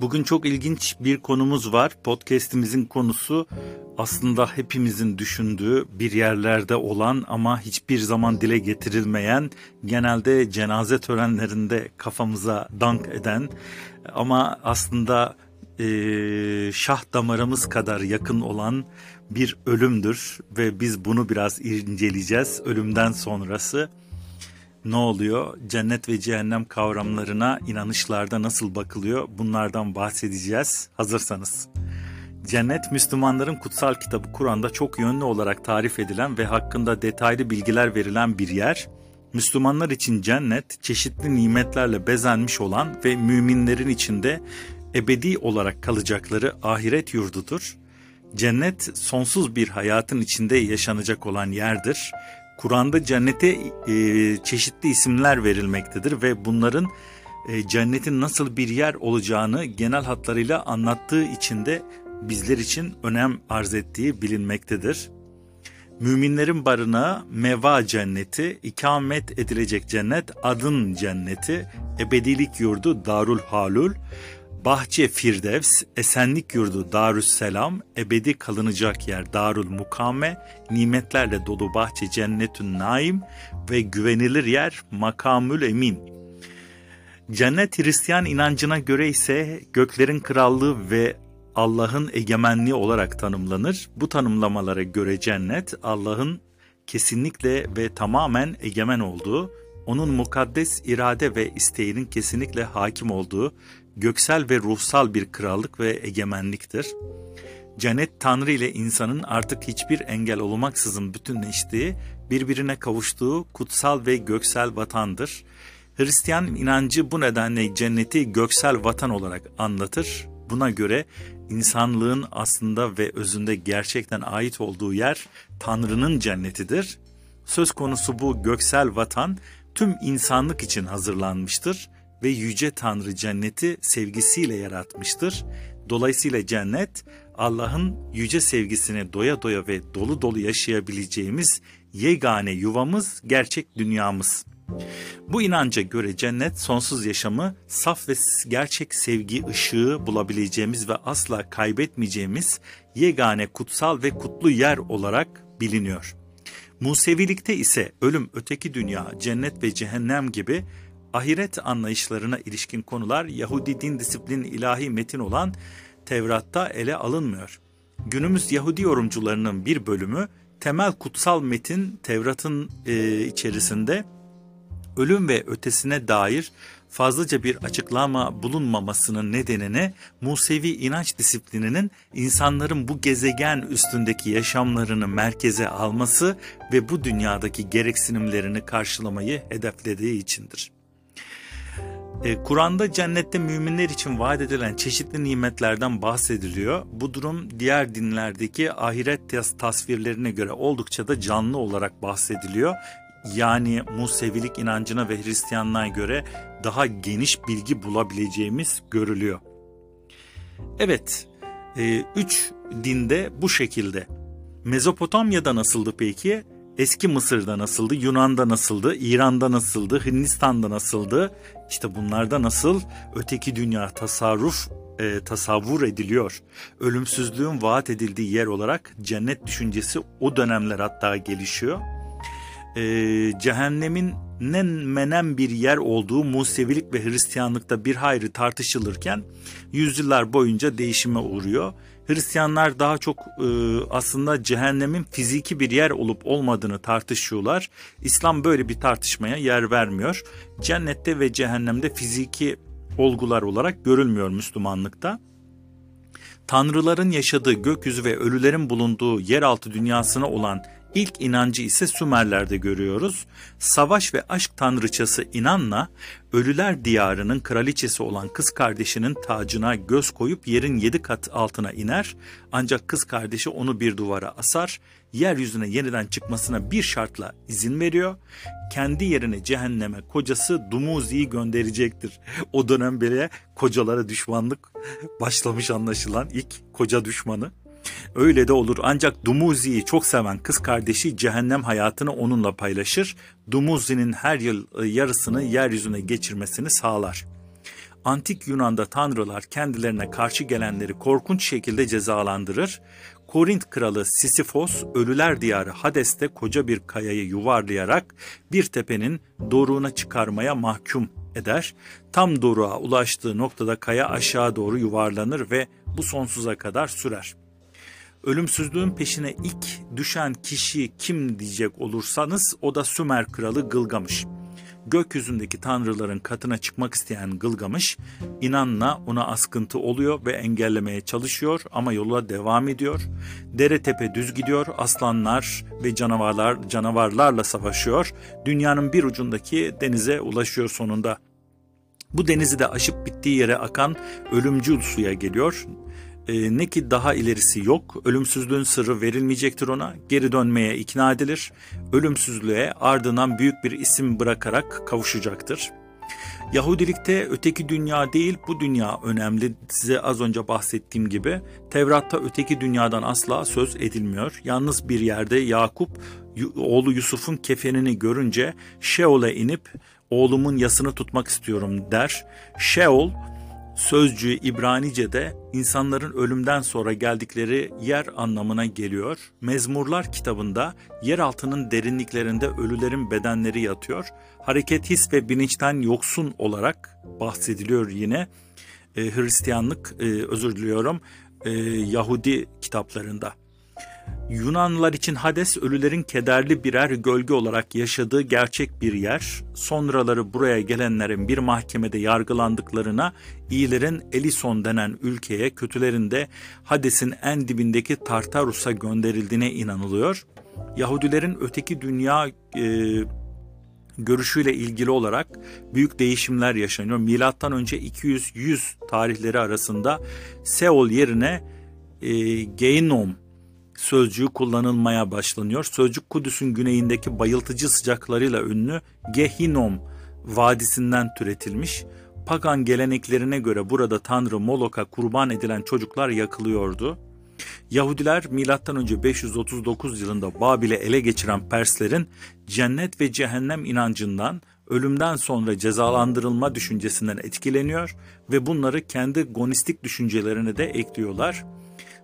Bugün çok ilginç bir konumuz var. Podcast'imizin konusu aslında hepimizin düşündüğü bir yerlerde olan ama hiçbir zaman dile getirilmeyen, genelde cenaze törenlerinde kafamıza dank eden ama aslında e, şah damarımız kadar yakın olan bir ölümdür ve biz bunu biraz inceleyeceğiz ölümden sonrası ne oluyor? Cennet ve cehennem kavramlarına inanışlarda nasıl bakılıyor? Bunlardan bahsedeceğiz. Hazırsanız. Cennet Müslümanların kutsal kitabı Kur'an'da çok yönlü olarak tarif edilen ve hakkında detaylı bilgiler verilen bir yer. Müslümanlar için cennet çeşitli nimetlerle bezenmiş olan ve müminlerin içinde ebedi olarak kalacakları ahiret yurdudur. Cennet sonsuz bir hayatın içinde yaşanacak olan yerdir. Kur'an'da cennete e, çeşitli isimler verilmektedir ve bunların e, cennetin nasıl bir yer olacağını genel hatlarıyla anlattığı için de bizler için önem arz ettiği bilinmektedir. Müminlerin barınağı meva cenneti, ikamet edilecek cennet, adın cenneti, ebedilik yurdu Darul Halul, Bahçe Firdevs, esenlik yurdu Darüsselam, ebedi kalınacak yer Darul Mukame, nimetlerle dolu bahçe Cennetün Naim ve güvenilir yer Makamül Emin. Cennet Hristiyan inancına göre ise göklerin krallığı ve Allah'ın egemenliği olarak tanımlanır. Bu tanımlamalara göre cennet Allah'ın kesinlikle ve tamamen egemen olduğu, onun mukaddes irade ve isteğinin kesinlikle hakim olduğu, göksel ve ruhsal bir krallık ve egemenliktir. Cennet Tanrı ile insanın artık hiçbir engel olmaksızın bütünleştiği, birbirine kavuştuğu kutsal ve göksel vatandır. Hristiyan inancı bu nedenle cenneti göksel vatan olarak anlatır. Buna göre insanlığın aslında ve özünde gerçekten ait olduğu yer Tanrı'nın cennetidir. Söz konusu bu göksel vatan tüm insanlık için hazırlanmıştır ve yüce Tanrı cenneti sevgisiyle yaratmıştır. Dolayısıyla cennet Allah'ın yüce sevgisini doya doya ve dolu dolu yaşayabileceğimiz yegane yuvamız, gerçek dünyamız. Bu inanca göre cennet sonsuz yaşamı saf ve gerçek sevgi ışığı bulabileceğimiz ve asla kaybetmeyeceğimiz yegane kutsal ve kutlu yer olarak biliniyor. Musevilikte ise ölüm, öteki dünya, cennet ve cehennem gibi ahiret anlayışlarına ilişkin konular Yahudi din disiplinin ilahi metin olan Tevrat'ta ele alınmıyor. Günümüz Yahudi yorumcularının bir bölümü temel kutsal metin Tevrat'ın e, içerisinde ölüm ve ötesine dair fazlaca bir açıklama bulunmamasının nedenine Musevi inanç disiplininin insanların bu gezegen üstündeki yaşamlarını merkeze alması ve bu dünyadaki gereksinimlerini karşılamayı hedeflediği içindir. E, Kur'an'da cennette müminler için vaat edilen çeşitli nimetlerden bahsediliyor. Bu durum diğer dinlerdeki ahiret tasvirlerine göre oldukça da canlı olarak bahsediliyor. Yani Musevilik inancına ve Hristiyanlığa göre daha geniş bilgi bulabileceğimiz görülüyor. Evet, e, üç dinde bu şekilde. Mezopotamya'da nasıldı peki? Eski Mısır'da nasıldı, Yunan'da nasıldı, İran'da nasıldı, Hindistan'da nasıldı? İşte bunlarda nasıl öteki dünya tasarruf e, tasavvur ediliyor. Ölümsüzlüğün vaat edildiği yer olarak cennet düşüncesi o dönemler hatta gelişiyor. E, cehennemin ne menem bir yer olduğu Musevilik ve Hristiyanlıkta bir hayli tartışılırken yüzyıllar boyunca değişime uğruyor. Hristiyanlar daha çok e, aslında cehennemin fiziki bir yer olup olmadığını tartışıyorlar. İslam böyle bir tartışmaya yer vermiyor. Cennette ve cehennemde fiziki olgular olarak görülmüyor Müslümanlıkta. Tanrıların yaşadığı gökyüzü ve ölülerin bulunduğu yeraltı dünyasına olan İlk inancı ise Sümerler'de görüyoruz. Savaş ve aşk tanrıçası İnanna, ölüler diyarının kraliçesi olan kız kardeşinin tacına göz koyup yerin yedi kat altına iner. Ancak kız kardeşi onu bir duvara asar, yeryüzüne yeniden çıkmasına bir şartla izin veriyor. Kendi yerine cehenneme kocası Dumuzi'yi gönderecektir. O dönem bile kocalara düşmanlık başlamış anlaşılan ilk koca düşmanı. Öyle de olur ancak Dumuzi'yi çok seven kız kardeşi cehennem hayatını onunla paylaşır. Dumuzi'nin her yıl e, yarısını yeryüzüne geçirmesini sağlar. Antik Yunan'da tanrılar kendilerine karşı gelenleri korkunç şekilde cezalandırır. Korint kralı Sisyphos ölüler diyarı Hades'te koca bir kayayı yuvarlayarak bir tepenin doruğuna çıkarmaya mahkum eder. Tam doruğa ulaştığı noktada kaya aşağı doğru yuvarlanır ve bu sonsuza kadar sürer. Ölümsüzlüğün peşine ilk düşen kişi kim diyecek olursanız o da Sümer kralı Gılgamış. Gökyüzündeki tanrıların katına çıkmak isteyen Gılgamış inanla ona askıntı oluyor ve engellemeye çalışıyor ama yola devam ediyor. Dere tepe düz gidiyor, aslanlar ve canavarlar canavarlarla savaşıyor. Dünyanın bir ucundaki denize ulaşıyor sonunda. Bu denizi de aşıp bittiği yere akan ölümcül suya geliyor. E, ne ki daha ilerisi yok. Ölümsüzlüğün sırrı verilmeyecektir ona. Geri dönmeye ikna edilir. Ölümsüzlüğe ardından büyük bir isim bırakarak kavuşacaktır. Yahudilikte öteki dünya değil bu dünya önemli. Size az önce bahsettiğim gibi Tevrat'ta öteki dünyadan asla söz edilmiyor. Yalnız bir yerde Yakup oğlu Yusuf'un kefenini görünce Şeol'e inip oğlumun yasını tutmak istiyorum der. Şeol sözcüğü İbranice'de insanların ölümden sonra geldikleri yer anlamına geliyor. Mezmurlar kitabında yer altının derinliklerinde ölülerin bedenleri yatıyor. Hareket his ve bilinçten yoksun olarak bahsediliyor yine. E, Hristiyanlık, e, özür diliyorum, e, Yahudi kitaplarında. Yunanlılar için Hades ölülerin kederli birer gölge olarak yaşadığı gerçek bir yer. Sonraları buraya gelenlerin bir mahkemede yargılandıklarına iyilerin Elison denen ülkeye, kötülerin de Hades'in en dibindeki Tartarus'a gönderildiğine inanılıyor. Yahudilerin öteki dünya e, görüşüyle ilgili olarak büyük değişimler yaşanıyor. Milattan önce 200-100 tarihleri arasında Seol yerine e, Geinom sözcüğü kullanılmaya başlanıyor. Sözcük Kudüs'ün güneyindeki bayıltıcı sıcaklarıyla ünlü Gehinom vadisinden türetilmiş. Pagan geleneklerine göre burada Tanrı Molok'a kurban edilen çocuklar yakılıyordu. Yahudiler M.Ö. 539 yılında Babil'e ele geçiren Perslerin cennet ve cehennem inancından ölümden sonra cezalandırılma düşüncesinden etkileniyor ve bunları kendi gonistik düşüncelerine de ekliyorlar.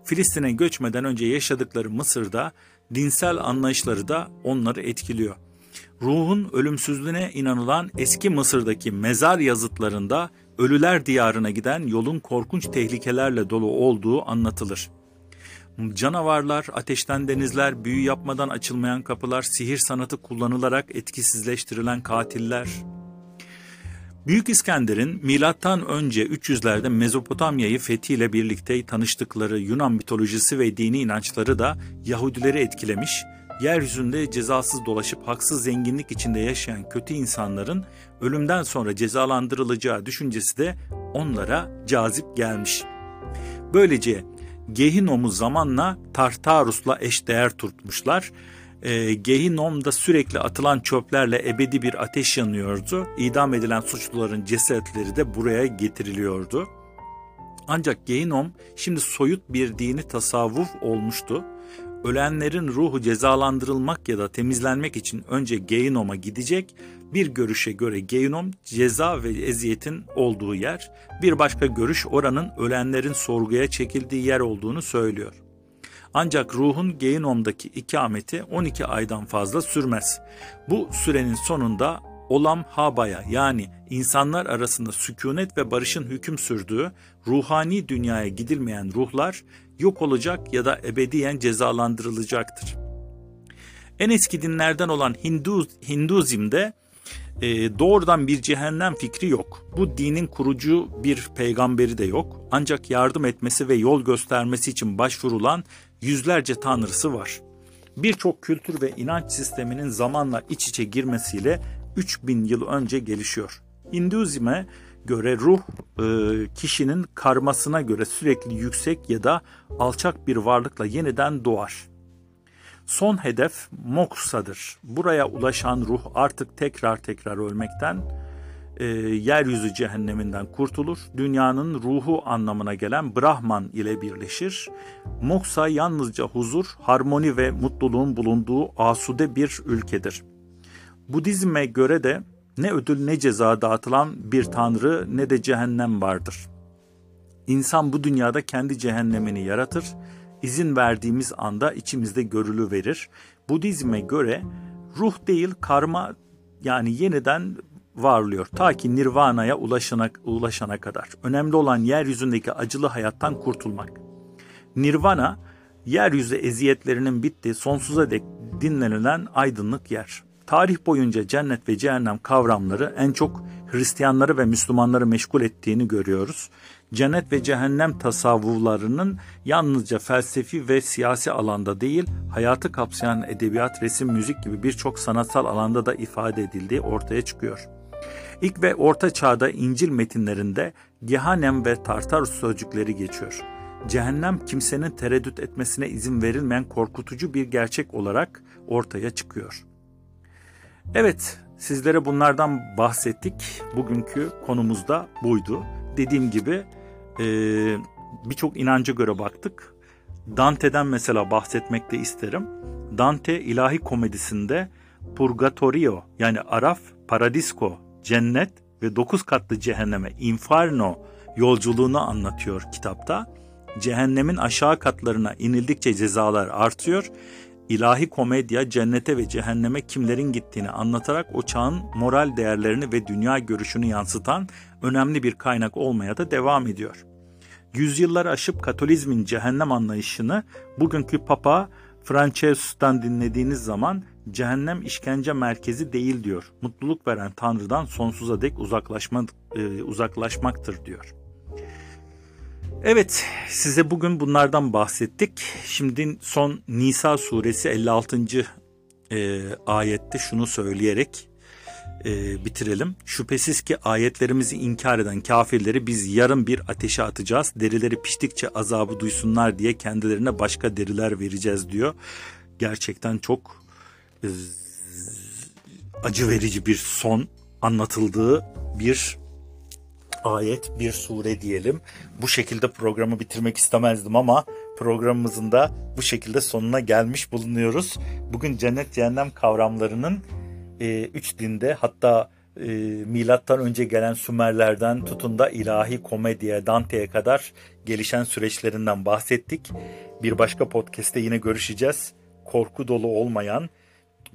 Filistin'e göçmeden önce yaşadıkları Mısır'da dinsel anlayışları da onları etkiliyor. Ruhun ölümsüzlüğüne inanılan eski Mısır'daki mezar yazıtlarında ölüler diyarına giden yolun korkunç tehlikelerle dolu olduğu anlatılır. Canavarlar, ateşten denizler, büyü yapmadan açılmayan kapılar, sihir sanatı kullanılarak etkisizleştirilen katiller, Büyük İskender'in milattan önce 300'lerde Mezopotamya'yı fethiyle birlikte tanıştıkları Yunan mitolojisi ve dini inançları da Yahudileri etkilemiş, yeryüzünde cezasız dolaşıp haksız zenginlik içinde yaşayan kötü insanların ölümden sonra cezalandırılacağı düşüncesi de onlara cazip gelmiş. Böylece Gehinom'u zamanla Tartarus'la eşdeğer tutmuşlar e, Gehinom'da sürekli atılan çöplerle ebedi bir ateş yanıyordu. İdam edilen suçluların cesetleri de buraya getiriliyordu. Ancak Gehinom şimdi soyut bir dini tasavvuf olmuştu. Ölenlerin ruhu cezalandırılmak ya da temizlenmek için önce Gehinom'a gidecek. Bir görüşe göre Gehinom ceza ve eziyetin olduğu yer. Bir başka görüş oranın ölenlerin sorguya çekildiği yer olduğunu söylüyor. Ancak ruhun Geinom'daki ikameti 12 aydan fazla sürmez. Bu sürenin sonunda Olam Haba'ya yani insanlar arasında sükunet ve barışın hüküm sürdüğü ruhani dünyaya gidilmeyen ruhlar yok olacak ya da ebediyen cezalandırılacaktır. En eski dinlerden olan Hindu, Hinduzm'de e, doğrudan bir cehennem fikri yok. Bu dinin kurucu bir peygamberi de yok. Ancak yardım etmesi ve yol göstermesi için başvurulan yüzlerce tanrısı var. Birçok kültür ve inanç sisteminin zamanla iç içe girmesiyle 3000 yıl önce gelişiyor. Hinduizme göre ruh e, kişinin karmasına göre sürekli yüksek ya da alçak bir varlıkla yeniden doğar. Son hedef moksadır. Buraya ulaşan ruh artık tekrar tekrar ölmekten, e, yeryüzü cehenneminden kurtulur. Dünyanın ruhu anlamına gelen Brahman ile birleşir. Moksa yalnızca huzur, harmoni ve mutluluğun bulunduğu asude bir ülkedir. Budizme göre de Ne ödül ne ceza dağıtılan bir tanrı ne de cehennem vardır. İnsan bu dünyada kendi cehennemini yaratır, izin verdiğimiz anda içimizde görülü verir. Budizme göre ruh değil karma yani yeniden varlıyor ta ki nirvana'ya ulaşana, ulaşana kadar. Önemli olan yeryüzündeki acılı hayattan kurtulmak. Nirvana yeryüzü eziyetlerinin bittiği sonsuza dek dinlenilen aydınlık yer. Tarih boyunca cennet ve cehennem kavramları en çok Hristiyanları ve Müslümanları meşgul ettiğini görüyoruz. Cennet ve cehennem tasavvurlarının yalnızca felsefi ve siyasi alanda değil, hayatı kapsayan edebiyat, resim, müzik gibi birçok sanatsal alanda da ifade edildiği ortaya çıkıyor. İlk ve orta çağda İncil metinlerinde Gehanem ve Tartarus sözcükleri geçiyor. Cehennem kimsenin tereddüt etmesine izin verilmeyen korkutucu bir gerçek olarak ortaya çıkıyor. Evet, sizlere bunlardan bahsettik. Bugünkü konumuz da buydu. Dediğim gibi birçok inanca göre baktık. Dante'den mesela bahsetmek de isterim. Dante ilahi komedisinde Purgatorio yani Araf, Paradisko, Cennet ve dokuz katlı cehenneme Inferno yolculuğunu anlatıyor kitapta. Cehennemin aşağı katlarına inildikçe cezalar artıyor. İlahi komedya cennete ve cehenneme kimlerin gittiğini anlatarak o çağın moral değerlerini ve dünya görüşünü yansıtan önemli bir kaynak olmaya da devam ediyor. Yüzyıllar aşıp Katolizmin cehennem anlayışını bugünkü Papa Francescus'tan dinlediğiniz zaman cehennem işkence merkezi değil diyor. Mutluluk veren Tanrı'dan sonsuza dek uzaklaşma, e, uzaklaşmaktır diyor. Evet size bugün bunlardan bahsettik. Şimdi son Nisa suresi 56. E, ayette şunu söyleyerek e, bitirelim. Şüphesiz ki ayetlerimizi inkar eden kafirleri biz yarın bir ateşe atacağız. Derileri piştikçe azabı duysunlar diye kendilerine başka deriler vereceğiz diyor. Gerçekten çok acı verici bir son anlatıldığı bir ayet, bir sure diyelim. Bu şekilde programı bitirmek istemezdim ama programımızın da bu şekilde sonuna gelmiş bulunuyoruz. Bugün cennet cehennem kavramlarının e, üç dinde hatta e, milattan önce gelen Sümerlerden tutun da ilahi komediye, Dante'ye kadar gelişen süreçlerinden bahsettik. Bir başka podcast'te yine görüşeceğiz. Korku dolu olmayan,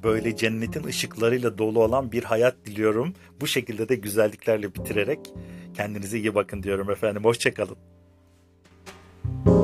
böyle cennetin ışıklarıyla dolu olan bir hayat diliyorum. Bu şekilde de güzelliklerle bitirerek kendinize iyi bakın diyorum efendim. Hoşçakalın. kalın.